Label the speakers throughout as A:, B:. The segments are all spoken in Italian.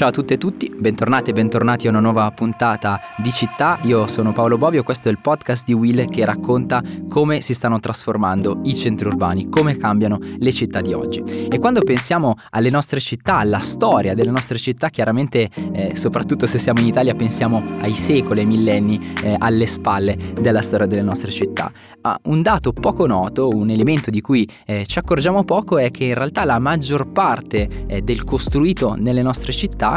A: Ciao a tutte e tutti, bentornati e bentornati a una nuova puntata di Città. Io sono Paolo Bovio, questo è il podcast di Will che racconta come si stanno trasformando i centri urbani, come cambiano le città di oggi. E quando pensiamo alle nostre città, alla storia delle nostre città, chiaramente, eh, soprattutto se siamo in Italia, pensiamo ai secoli, ai millenni eh, alle spalle della storia delle nostre città. Ah, un dato poco noto, un elemento di cui eh, ci accorgiamo poco è che in realtà la maggior parte eh, del costruito nelle nostre città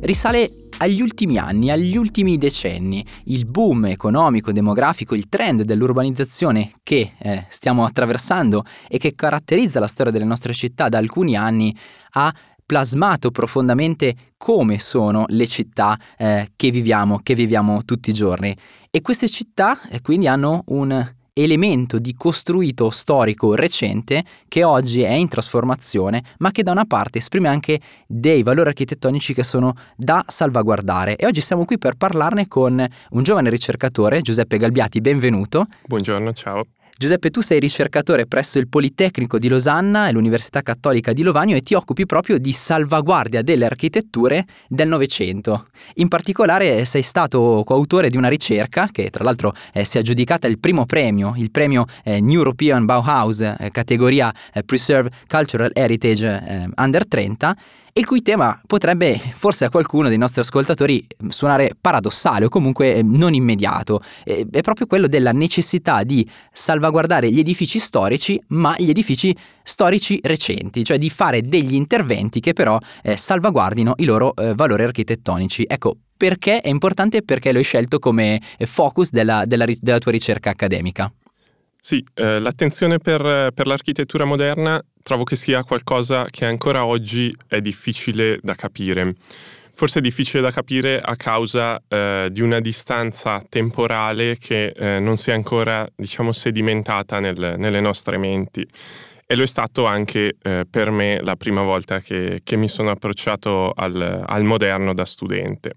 A: risale agli ultimi anni, agli ultimi decenni. Il boom economico, demografico, il trend dell'urbanizzazione che eh, stiamo attraversando e che caratterizza la storia delle nostre città da alcuni anni ha plasmato profondamente come sono le città eh, che viviamo, che viviamo tutti i giorni. E queste città eh, quindi hanno un elemento di costruito storico recente che oggi è in trasformazione, ma che da una parte esprime anche dei valori architettonici che sono da salvaguardare. E oggi siamo qui per parlarne con un giovane ricercatore, Giuseppe Galbiati, benvenuto.
B: Buongiorno, ciao.
A: Giuseppe, tu sei ricercatore presso il Politecnico di Losanna e l'Università Cattolica di Lovanio e ti occupi proprio di salvaguardia delle architetture del Novecento. In particolare sei stato coautore di una ricerca che tra l'altro eh, si è aggiudicata il primo premio, il premio eh, New European Bauhaus, eh, categoria eh, Preserve Cultural Heritage eh, Under 30 il cui tema potrebbe forse a qualcuno dei nostri ascoltatori suonare paradossale o comunque eh, non immediato. È proprio quello della necessità di salvaguardare gli edifici storici, ma gli edifici storici recenti, cioè di fare degli interventi che però eh, salvaguardino i loro eh, valori architettonici. Ecco, perché è importante e perché lo hai scelto come focus della, della, della tua ricerca accademica?
B: Sì, eh, l'attenzione per, per, l'architettura moderna trovo che sia qualcosa che ancora oggi è difficile da capire. Forse è difficile da capire a causa eh, di una distanza temporale che eh, non si è ancora, diciamo, sedimentata nel, nelle nostre menti. E lo è stato anche eh, per me la prima volta che, che mi sono approcciato al, al moderno da studente.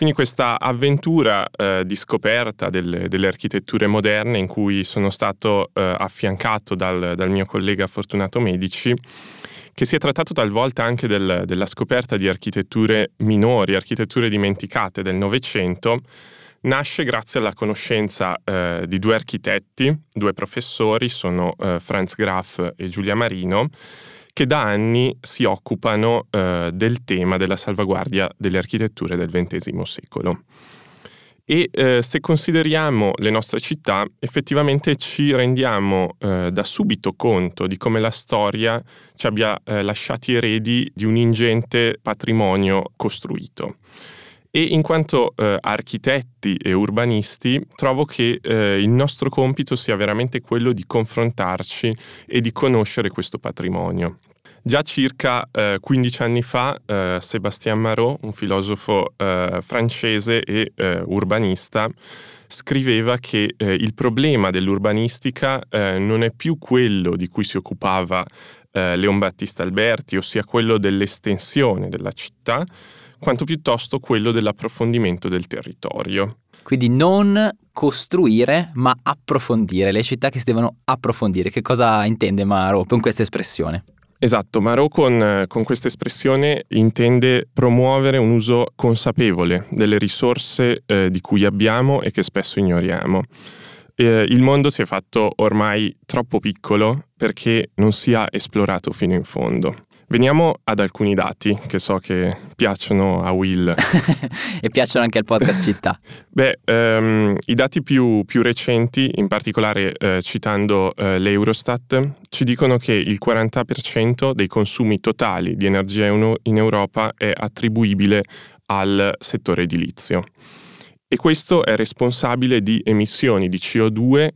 B: Quindi questa avventura eh, di scoperta delle, delle, architetture moderne in cui sono stato eh, affiancato dal, dal, mio collega Fortunato Medici, che si è trattato talvolta anche del, della scoperta di architetture minori, architetture dimenticate del Novecento, nasce grazie alla conoscenza eh, di due architetti, due professori, sono eh, Franz Graf e Giulia Marino, che da anni si occupano eh, del tema della salvaguardia delle architetture del XX secolo. E eh, se consideriamo le nostre città, effettivamente ci rendiamo eh, da subito conto di come la storia ci abbia eh, lasciati eredi di un ingente patrimonio costruito. E in quanto eh, architetti e urbanisti trovo che eh, il nostro compito sia veramente quello di confrontarci e di conoscere questo patrimonio. Già circa eh, 15 anni fa eh, Sébastien Marot, un filosofo eh, francese e eh, urbanista, scriveva che eh, il problema dell'urbanistica eh, non è più quello di cui si occupava Leon Battista Alberti, ossia quello dell'estensione della città, quanto piuttosto quello dell'approfondimento del territorio.
A: Quindi non costruire, ma approfondire, le città che si devono approfondire. Che cosa intende Maro con questa espressione?
B: Esatto, Maro con, con questa espressione intende promuovere un uso consapevole delle risorse eh, di cui abbiamo e che spesso ignoriamo. Eh, il mondo si è fatto ormai troppo piccolo perché non sia esplorato fino in fondo. Veniamo ad alcuni dati che so che piacciono a Will.
A: e piacciono anche al podcast Città.
B: Beh, um, i dati più, più, recenti, in particolare eh, citando eh, l'Eurostat, ci dicono che il 40% dei consumi totali di energia in Europa è attribuibile al settore edilizio. E questo è responsabile di emissioni di CO2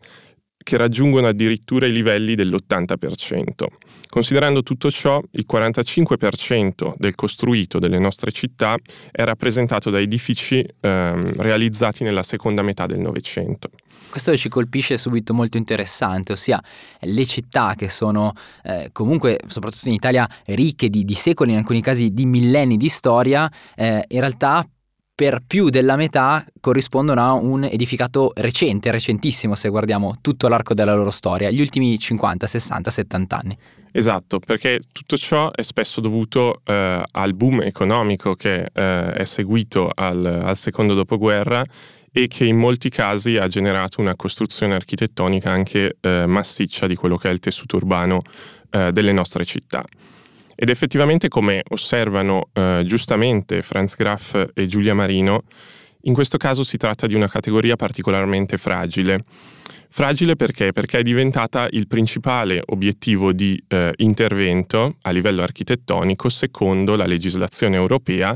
B: che raggiungono addirittura i livelli dell'80%. Considerando tutto ciò, il 45% del costruito delle nostre città è rappresentato da edifici ehm, realizzati nella seconda metà del Novecento.
A: Questo ci colpisce subito molto interessante, ossia le città che sono eh, comunque, soprattutto in Italia, ricche di, di, secoli, in alcuni casi di millenni di storia, eh, in realtà per più della metà corrispondono a un edificato recente, recentissimo se guardiamo tutto l'arco della loro storia, gli ultimi 50, 60, 70 anni.
B: Esatto, perché tutto ciò è spesso dovuto eh, al boom economico che eh, è seguito al, al secondo dopoguerra e che in molti casi ha generato una costruzione architettonica anche eh, massiccia di quello che è il tessuto urbano eh, delle nostre città. Ed effettivamente, come osservano eh, giustamente Franz Graf e Giulia Marino, in questo caso si tratta di una categoria particolarmente fragile. Fragile perché? Perché è diventata il principale obiettivo di eh, intervento a livello architettonico secondo la legislazione europea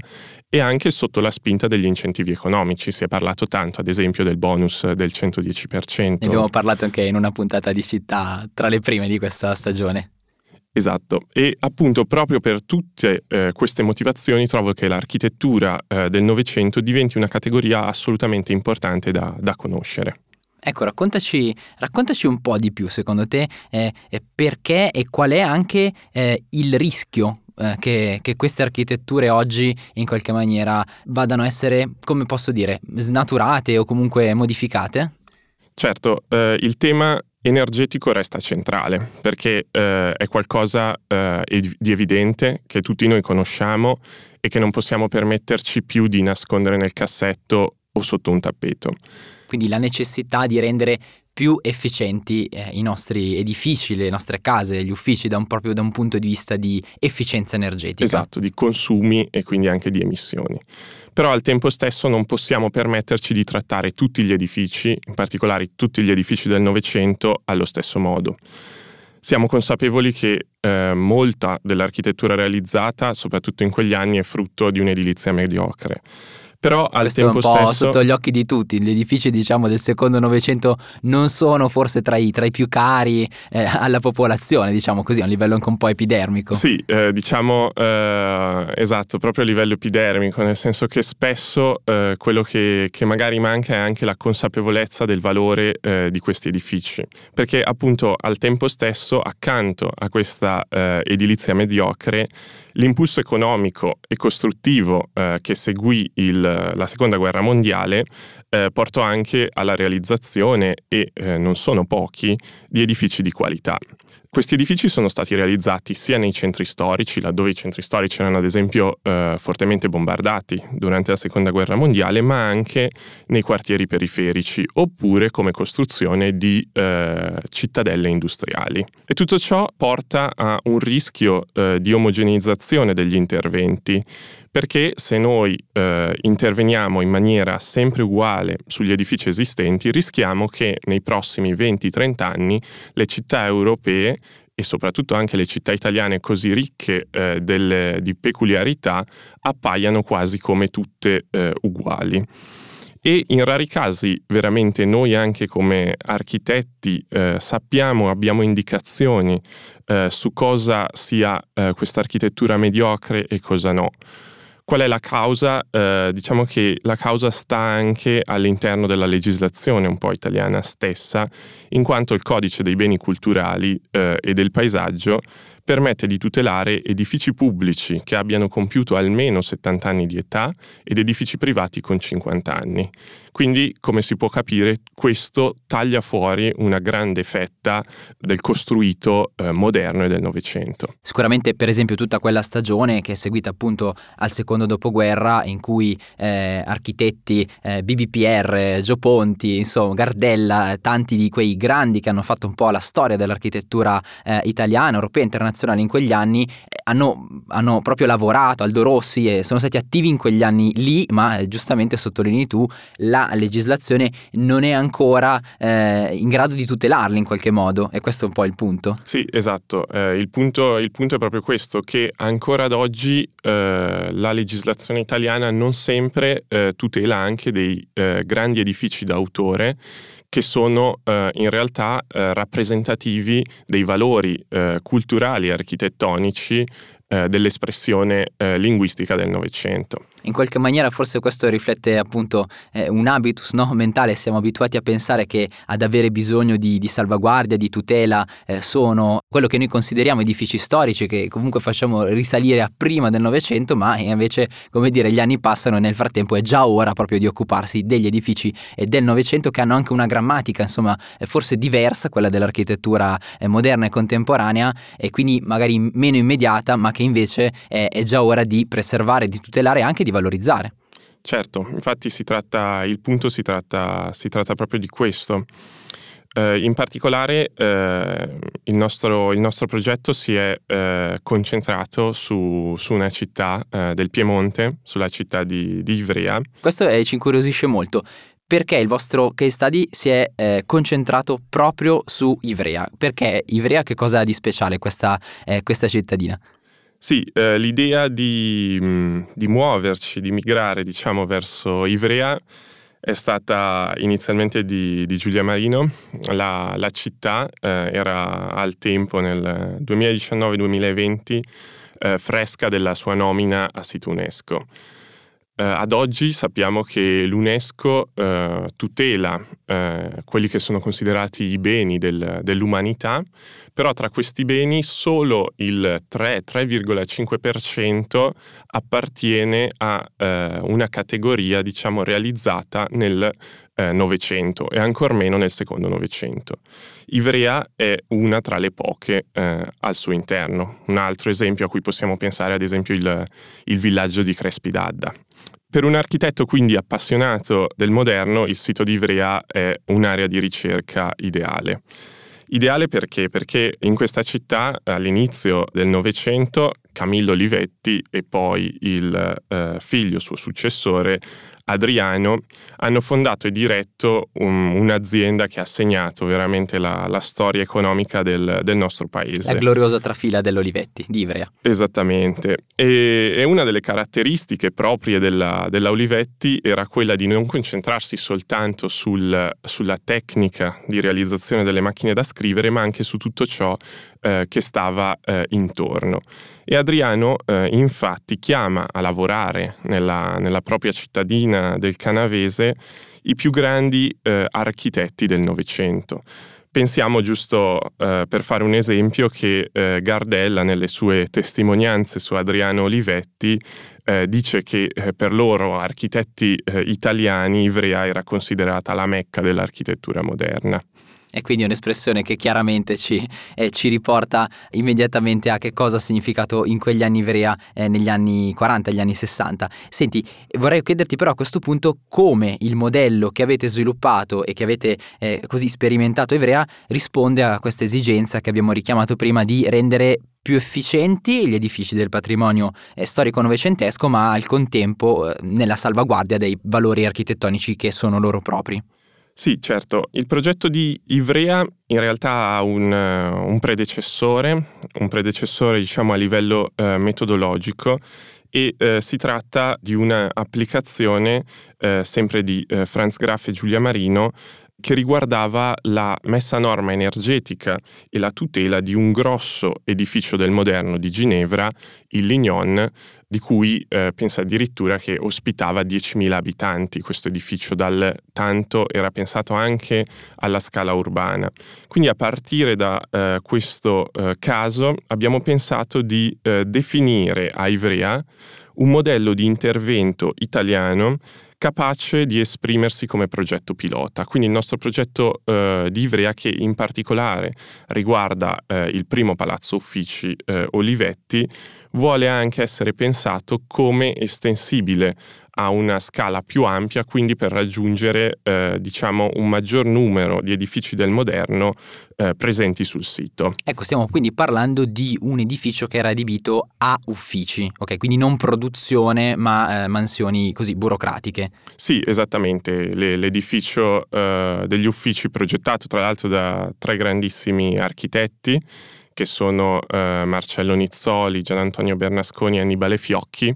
B: e anche sotto la spinta degli incentivi economici. Si è parlato tanto, ad esempio, del bonus del 110%. Ne
A: abbiamo parlato anche in una puntata di città tra le prime di questa stagione.
B: Esatto, e appunto proprio per tutte eh, queste motivazioni trovo che l'architettura eh, del Novecento diventi una categoria assolutamente importante da, da conoscere.
A: Ecco, raccontaci, raccontaci, un po' di più, secondo te, eh, perché e qual è anche eh, il rischio eh, che, che, queste architetture oggi in qualche maniera vadano a essere, come posso dire, snaturate o comunque modificate?
B: Certo, eh, il tema energetico resta centrale perché eh, è qualcosa eh, di evidente che tutti noi conosciamo e che non possiamo permetterci più di nascondere nel cassetto o sotto un tappeto.
A: Quindi la necessità di rendere più efficienti eh, i nostri edifici, le nostre case, gli uffici da un, proprio da un punto di vista di efficienza energetica.
B: Esatto, di consumi e quindi anche di emissioni. Però al tempo stesso non possiamo permetterci di trattare tutti gli edifici, in particolare tutti gli edifici del Novecento, allo stesso modo. Siamo consapevoli che eh, molta dell'architettura realizzata, soprattutto in quegli anni, è frutto di un'edilizia mediocre però al
A: Questo
B: tempo
A: è un po'
B: stesso
A: sotto gli occhi di tutti gli edifici diciamo del secondo novecento non sono forse tra i, tra i più cari eh, alla popolazione diciamo così a un livello anche un po' epidermico.
B: Sì eh, diciamo eh, esatto proprio a livello epidermico nel senso che spesso eh, quello che, che, magari manca è anche la consapevolezza del valore eh, di questi edifici. Perché appunto al tempo stesso accanto a questa eh, edilizia mediocre l'impulso economico e costruttivo che seguì il la seconda guerra mondiale eh, portò anche alla realizzazione, e eh, non sono pochi, di edifici di qualità. Questi edifici sono stati realizzati sia nei centri storici, laddove i centri storici erano ad esempio eh, fortemente bombardati durante la seconda guerra mondiale, ma anche nei quartieri periferici, oppure come costruzione di eh, cittadelle industriali. E tutto ciò porta a un rischio eh, di omogeneizzazione degli interventi, perché se noi eh, interveniamo in maniera sempre uguale sugli edifici esistenti, rischiamo che nei prossimi 20-30 anni le città europee e soprattutto anche le città italiane così ricche eh, delle, di peculiarità appaiano quasi come tutte eh, uguali. E in rari casi veramente noi anche come architetti eh, sappiamo, abbiamo indicazioni eh, su cosa sia eh, questa architettura mediocre e cosa no. Qual è la causa? Eh, diciamo che la causa sta anche all'interno della legislazione un po' italiana stessa, in quanto il codice dei beni culturali eh, e del paesaggio permette di tutelare edifici pubblici che abbiano compiuto almeno 70 anni di età ed edifici privati con 50 anni. Quindi, come si può capire, questo taglia fuori una grande fetta del costruito eh, moderno e del Novecento.
A: Sicuramente, per esempio, tutta quella stagione che è seguita appunto al secondo dopoguerra, in cui eh, architetti eh, BBPR, Gio Ponti, insomma, Gardella, tanti di quei grandi che hanno fatto un po' la storia dell'architettura eh, italiana, europea, internazionale, nazionale in quegli anni eh, hanno, hanno, proprio lavorato, Aldo Rossi, e sono stati attivi in quegli anni lì, ma eh, giustamente sottolinei tu, la legislazione non è ancora eh, in grado di tutelarli in qualche modo e questo è un po' il punto.
B: Sì, esatto, eh, il, punto, il, punto, è proprio questo, che ancora ad oggi eh, la legislazione italiana non sempre eh, tutela anche dei grandi edifici d'autore che sono eh, in realtà eh, rappresentativi dei valori eh, culturali e architettonici eh, dell'espressione eh, linguistica del Novecento.
A: In qualche maniera forse questo riflette appunto eh, un habitus no, mentale, siamo abituati a pensare che ad avere bisogno di, di salvaguardia, di tutela, eh, sono quello che noi consideriamo edifici storici che comunque facciamo risalire a prima del Novecento, ma invece come dire gli anni passano e nel frattempo è già ora proprio di occuparsi degli edifici eh, del Novecento che hanno anche una grammatica insomma forse diversa, quella dell'architettura eh, moderna e contemporanea e quindi magari meno immediata, ma che invece è già ora di preservare, di tutelare e anche di valorizzare.
B: Certo, infatti si tratta, il punto si tratta, si tratta proprio di questo. Eh, in particolare eh, il, nostro, il, nostro, progetto si è eh, concentrato su, su, una città eh, del Piemonte, sulla città di, di Ivrea.
A: Questo ci incuriosisce molto perché il vostro case study si è eh, concentrato proprio su Ivrea. Perché Ivrea che cosa ha di speciale questa, eh, questa cittadina?
B: Sì, eh, l'idea di, mm, di, muoverci, di migrare diciamo verso Ivrea è stata inizialmente di, di Giulia Marino. La, la città eh, era al tempo, nel 2019-2020, eh, fresca della sua nomina a sito UNESCO. Eh, ad oggi sappiamo che l'UNESCO eh, tutela eh, quelli che sono considerati i beni del, dell'umanità, però tra questi beni solo il 3-3,5% appartiene a eh, una categoria diciamo realizzata nel eh, Novecento e ancor meno nel secondo Novecento. Ivrea è una tra le poche eh, al suo interno. Un altro esempio a cui possiamo pensare è ad esempio il, il villaggio di Crespi d'Adda. Per un architetto quindi appassionato del moderno, il sito di Ivrea è un'area di ricerca ideale. Ideale perché? Perché in questa città all'inizio del Novecento Camillo Olivetti e poi il eh, figlio, suo successore, Adriano, hanno fondato e diretto un, un'azienda che ha segnato veramente la, la storia economica del, del, nostro paese.
A: La gloriosa trafila dell'Olivetti di Ivrea.
B: Esattamente. E, e una delle caratteristiche proprie della, della, Olivetti era quella di non concentrarsi soltanto sul, sulla tecnica di realizzazione delle macchine da scrivere, ma anche su tutto ciò eh, che stava eh, intorno. E Adriano eh, infatti chiama a lavorare nella, nella, propria cittadina del Canavese i più grandi eh, architetti del Novecento. Pensiamo giusto eh, per fare un esempio che eh, Gardella nelle sue testimonianze su Adriano Olivetti dice che per loro architetti italiani Ivrea era considerata la mecca dell'architettura moderna.
A: E quindi è un'espressione che chiaramente ci, eh, ci, riporta immediatamente a che cosa ha significato in quegli anni Ivrea eh, negli anni 40, gli anni 60. Senti, vorrei chiederti però a questo punto come il modello che avete sviluppato e che avete eh, così sperimentato Ivrea risponde a questa esigenza che abbiamo richiamato prima di rendere più efficienti gli edifici del patrimonio eh, storico novecentesco, ma al contempo eh, nella salvaguardia dei valori architettonici che sono loro propri.
B: Sì, certo. Il progetto di Ivrea in realtà ha un, un predecessore, un predecessore diciamo a livello uh, metodologico e uh, si tratta di un'applicazione sempre di Franz Graf e Giulia Marino che riguardava la messa a norma energetica e la tutela di un grosso edificio del moderno di Ginevra, il Lignon, di cui eh, pensa addirittura che ospitava 10.000 abitanti questo edificio, dal tanto era pensato anche alla scala urbana. Quindi a partire da eh, questo eh, caso abbiamo pensato di eh, definire a Ivrea un modello di intervento italiano capace di esprimersi come progetto pilota. Quindi il nostro progetto eh, di Ivrea che in particolare riguarda eh, il primo palazzo uffici eh, Olivetti vuole anche essere pensato come estensibile a una scala più ampia, quindi per raggiungere eh, diciamo un maggior numero di edifici del moderno eh, presenti sul sito.
A: Ecco, stiamo quindi parlando di un edificio che era adibito a uffici, ok? Quindi non produzione, ma eh, mansioni così burocratiche.
B: Sì, esattamente. Le, l'edificio eh, degli uffici progettato tra l'altro da tre grandissimi architetti che sono eh, Marcello Nizzoli, Gian Antonio Bernasconi e Annibale Fiocchi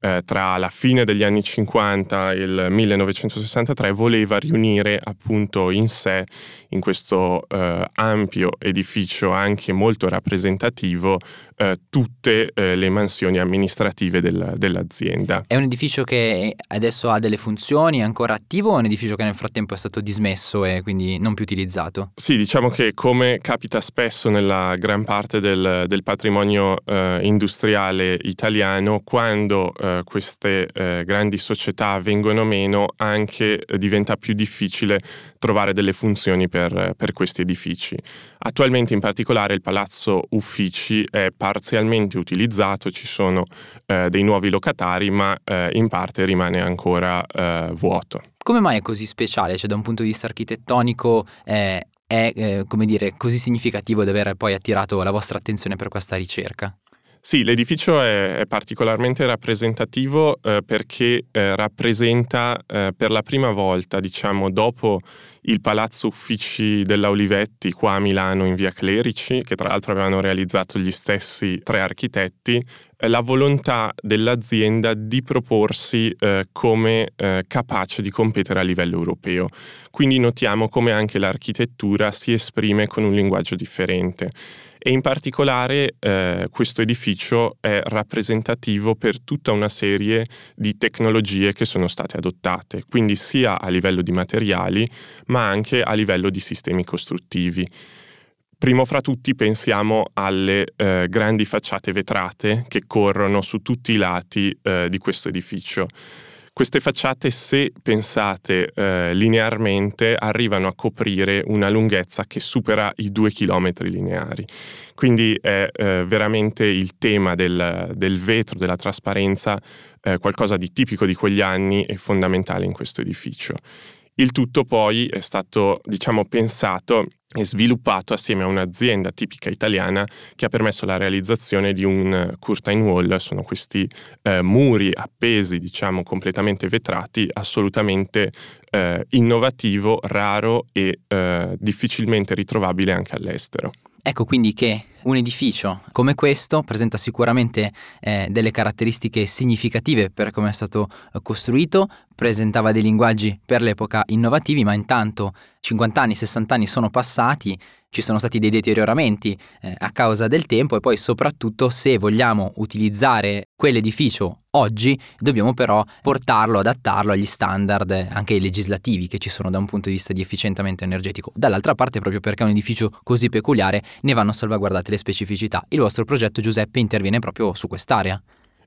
B: eh, tra la fine degli anni 50 e il 1963 voleva riunire appunto in sé, in questo eh, ampio edificio anche molto rappresentativo, eh, tutte eh, le mansioni amministrative del, dell'azienda.
A: È un edificio che adesso ha delle funzioni, è ancora attivo o è un edificio che nel frattempo è stato dismesso e quindi non più utilizzato?
B: Sì, diciamo che come capita spesso nella gran parte del, del patrimonio eh, industriale italiano, quando eh, queste eh, grandi società vengono meno, anche diventa più difficile trovare delle funzioni per, per questi edifici. Attualmente in particolare il palazzo uffici è parzialmente utilizzato, ci sono eh, dei nuovi locatari, ma eh, in parte rimane ancora eh, vuoto.
A: Come mai è così speciale? Cioè da un punto di vista architettonico è eh, come dire, così significativo di aver poi attirato la vostra attenzione per questa ricerca?
B: Sì, l'edificio è, particolarmente rappresentativo eh, perché eh, rappresenta eh, per la prima volta, diciamo, dopo il palazzo uffici della Olivetti qua a Milano in via Clerici, che tra l'altro avevano realizzato gli stessi tre architetti, eh, la volontà dell'azienda di proporsi eh, come eh, capace di competere a livello europeo. Quindi notiamo come anche l'architettura si esprime con un linguaggio differente e in particolare eh, questo edificio è rappresentativo per tutta una serie di tecnologie che sono state adottate, quindi sia a livello di materiali ma anche a livello di sistemi costruttivi. Primo fra tutti pensiamo alle eh, grandi facciate vetrate che corrono su tutti i lati eh, di questo edificio. Queste facciate, se pensate eh, linearmente, arrivano a coprire una lunghezza che supera i due chilometri lineari. Quindi è eh, veramente il tema del, del, vetro, della trasparenza, eh, qualcosa di tipico di quegli anni e fondamentale in questo edificio. Il tutto poi è stato, diciamo, pensato e sviluppato assieme a un'azienda tipica italiana che ha permesso la realizzazione di un curtain wall, sono questi eh, muri appesi, diciamo, completamente vetrati, assolutamente eh, innovativo, raro e eh, difficilmente ritrovabile anche all'estero.
A: Ecco quindi che un edificio come questo presenta sicuramente eh, delle caratteristiche significative per come è stato eh, costruito, presentava dei linguaggi per l'epoca innovativi, ma intanto 50 anni, 60 anni sono passati, ci sono stati dei deterioramenti eh, a causa del tempo e poi soprattutto se vogliamo utilizzare quell'edificio oggi dobbiamo però portarlo, adattarlo agli standard anche legislativi che ci sono da un punto di vista di efficientamento energetico. Dall'altra parte proprio perché è un edificio così peculiare ne vanno salvaguardate le specificità. Il vostro progetto Giuseppe interviene proprio su quest'area.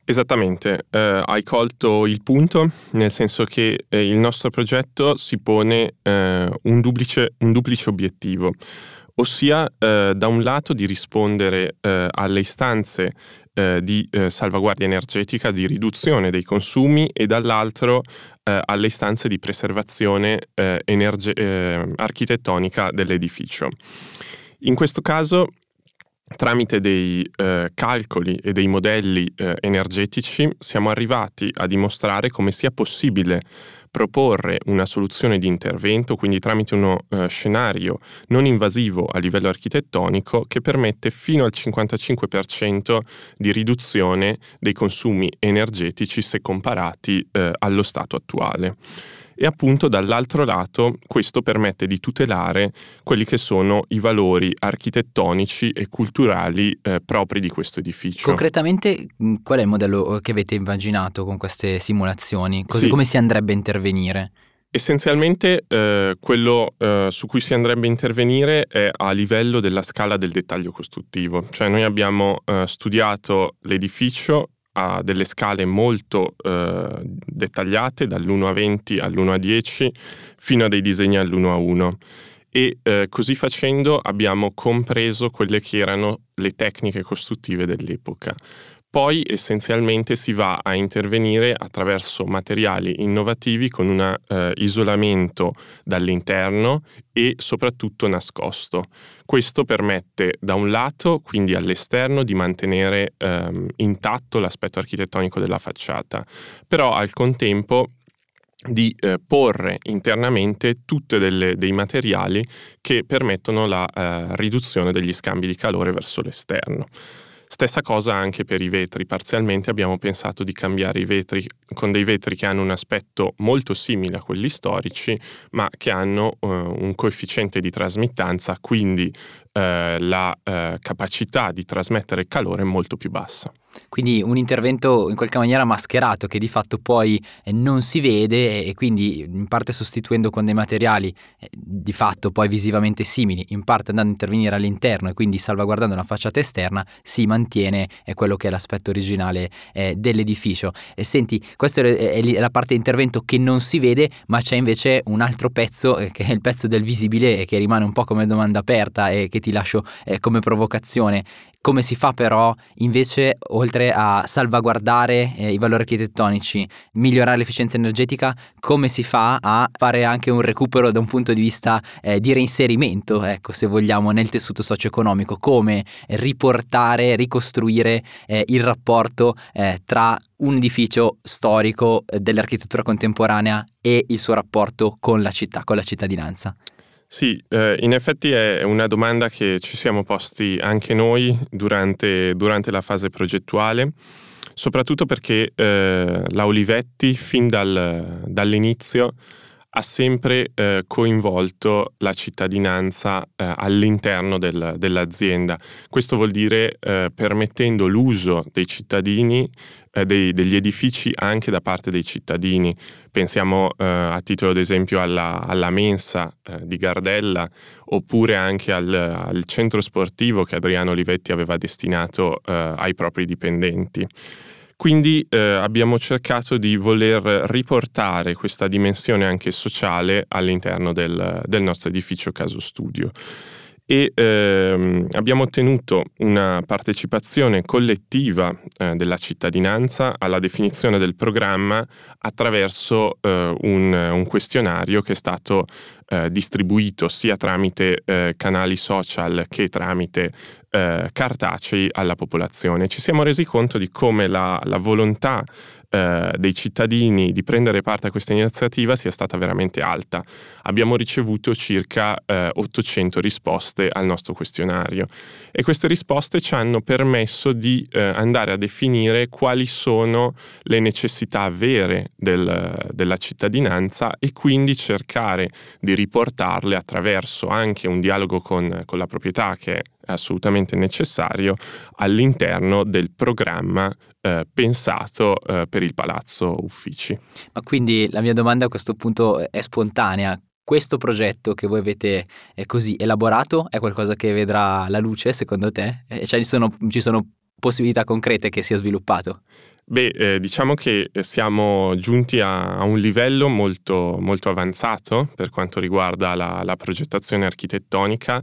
B: Esattamente, eh, hai colto il punto, nel senso che eh, il nostro progetto si pone eh, un, duplice, un, duplice, obiettivo, ossia eh, da un lato di rispondere eh, alle istanze eh, di salvaguardia energetica, di riduzione dei consumi e dall'altro alle istanze di preservazione energe- architettonica dell'edificio. In questo caso tramite dei eh, calcoli e dei modelli eh, energetici siamo arrivati a dimostrare come sia possibile proporre una soluzione di intervento, quindi tramite uno eh, scenario non invasivo a livello architettonico che permette fino al 55% di riduzione dei consumi energetici se comparati eh, allo stato attuale e appunto dall'altro lato questo permette di tutelare quelli che sono i valori architettonici e culturali eh, propri di questo edificio.
A: Concretamente qual è il modello che avete immaginato con queste simulazioni? Così sì. come si andrebbe a intervenire?
B: Essenzialmente eh, quello eh, su cui si andrebbe a intervenire è a livello della scala del dettaglio costruttivo, cioè noi abbiamo eh, studiato l'edificio ha delle scale molto eh, dettagliate, dall'1 a 20 all'1 a 10, fino a dei disegni all'1 a 1. E eh, così facendo abbiamo compreso quelle che erano le tecniche costruttive dell'epoca. Poi essenzialmente si va a intervenire attraverso materiali innovativi con un eh, isolamento dall'interno e soprattutto nascosto. Questo permette da un lato, quindi all'esterno, di mantenere ehm, intatto l'aspetto architettonico della facciata, però al contempo di eh, porre internamente tutti dei materiali che permettono la eh, riduzione degli scambi di calore verso l'esterno. Stessa cosa anche per i vetri, parzialmente abbiamo pensato di cambiare i vetri con dei vetri che hanno un aspetto molto simile a quelli storici, ma che hanno uh, un coefficiente di trasmittanza, quindi uh, la uh, capacità di trasmettere calore molto più bassa.
A: Quindi un intervento in qualche maniera mascherato che di fatto poi eh, non si vede e quindi in parte sostituendo con dei materiali eh, di fatto poi visivamente simili, in parte andando a intervenire all'interno e quindi salvaguardando la facciata esterna, si mantiene eh, quello che è l'aspetto originale dell'edificio. E senti, questa è la parte di intervento che non si vede, ma c'è invece un altro pezzo che è il pezzo del visibile che rimane un po' come domanda aperta e che ti lascio come provocazione come si fa però invece, oltre a salvaguardare eh, i valori architettonici, migliorare l'efficienza energetica, come si fa a fare anche un recupero da un punto di vista eh, di reinserimento, ecco, se vogliamo, nel tessuto socio-economico? Come riportare, ricostruire eh, il rapporto eh, tra un edificio storico eh, dell'architettura contemporanea e il suo rapporto con la città, con la cittadinanza?
B: Sì, eh, in effetti è una domanda che ci siamo posti anche noi durante, durante la fase progettuale, soprattutto perché eh, la Olivetti fin dal, dall'inizio ha sempre eh, coinvolto la cittadinanza eh, all'interno del, dell'azienda. Questo vuol dire eh, permettendo l'uso dei cittadini, eh, dei, degli edifici anche da parte dei cittadini. Pensiamo eh, a titolo d'esempio alla, alla mensa eh, di Gardella oppure anche al, al, centro sportivo che Adriano Olivetti aveva destinato ai propri dipendenti. Quindi eh, abbiamo cercato di voler riportare questa dimensione anche sociale all'interno del, del nostro edificio Caso Studio. E ehm, abbiamo ottenuto una partecipazione collettiva eh, della cittadinanza alla definizione del programma attraverso eh, un, un, questionario che è stato eh, distribuito sia tramite eh, canali social che tramite eh, cartacei alla popolazione. Ci siamo resi conto di come la, la volontà eh, dei cittadini di prendere parte a questa iniziativa sia stata veramente alta. Abbiamo ricevuto circa eh, 800 risposte al nostro questionario e queste risposte ci hanno permesso di eh, andare a definire quali sono le necessità vere del, della cittadinanza e quindi cercare di riportarle attraverso anche un dialogo con, con la proprietà che è assolutamente necessario all'interno del programma eh, pensato eh, per il palazzo uffici.
A: Ma quindi la mia domanda a questo punto è spontanea. Questo progetto che voi avete così elaborato è qualcosa che vedrà la luce secondo te? Cioè ci sono, ci sono possibilità concrete che sia sviluppato?
B: Beh, eh, diciamo che siamo giunti a, a un livello molto, molto, avanzato per quanto riguarda la, la progettazione architettonica.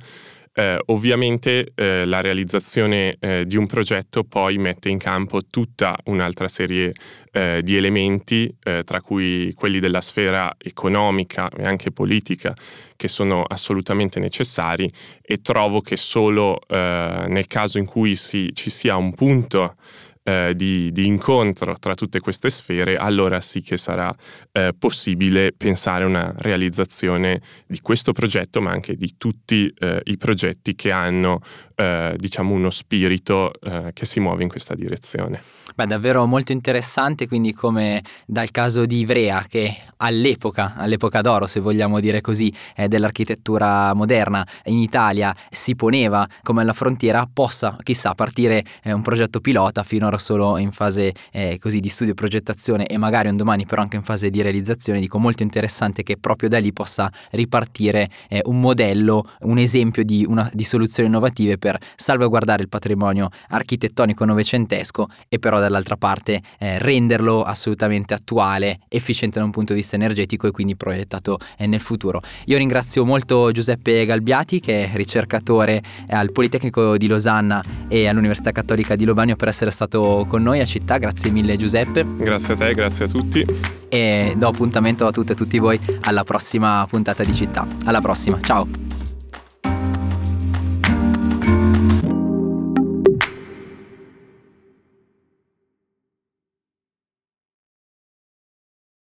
B: Eh, ovviamente eh, la realizzazione eh, di un progetto poi mette in campo tutta un'altra serie eh, di elementi, eh, tra cui quelli della sfera economica e anche politica, che sono assolutamente necessari e trovo che solo eh, nel caso in cui si, ci sia un punto eh, di, di, incontro tra tutte queste sfere, allora sì che sarà eh, possibile pensare a una realizzazione di questo progetto, ma anche di tutti eh, i progetti che hanno eh, diciamo uno spirito eh, che si muove in questa direzione.
A: Beh, davvero molto interessante, quindi come dal caso di Ivrea che all'epoca, all'epoca d'oro se vogliamo dire così, eh, dell'architettura moderna in Italia si poneva come alla frontiera, possa chissà partire un progetto pilota finora solo in fase eh, così di studio e progettazione e magari un domani però anche in fase di realizzazione, dico molto interessante che proprio da lì possa ripartire eh, un modello, un esempio di, una, di soluzioni innovative per salvaguardare il patrimonio architettonico novecentesco e però dall'altra parte eh, renderlo assolutamente attuale, efficiente da un punto di vista energetico e quindi proiettato eh, nel futuro. Io ringrazio molto Giuseppe Galbiati che è ricercatore al Politecnico di Losanna e all'Università Cattolica di Lovanio per essere stato con noi a città, grazie mille Giuseppe.
B: Grazie a te, grazie a tutti.
A: E do appuntamento a tutte e tutti voi alla prossima puntata di città. Alla prossima, ciao!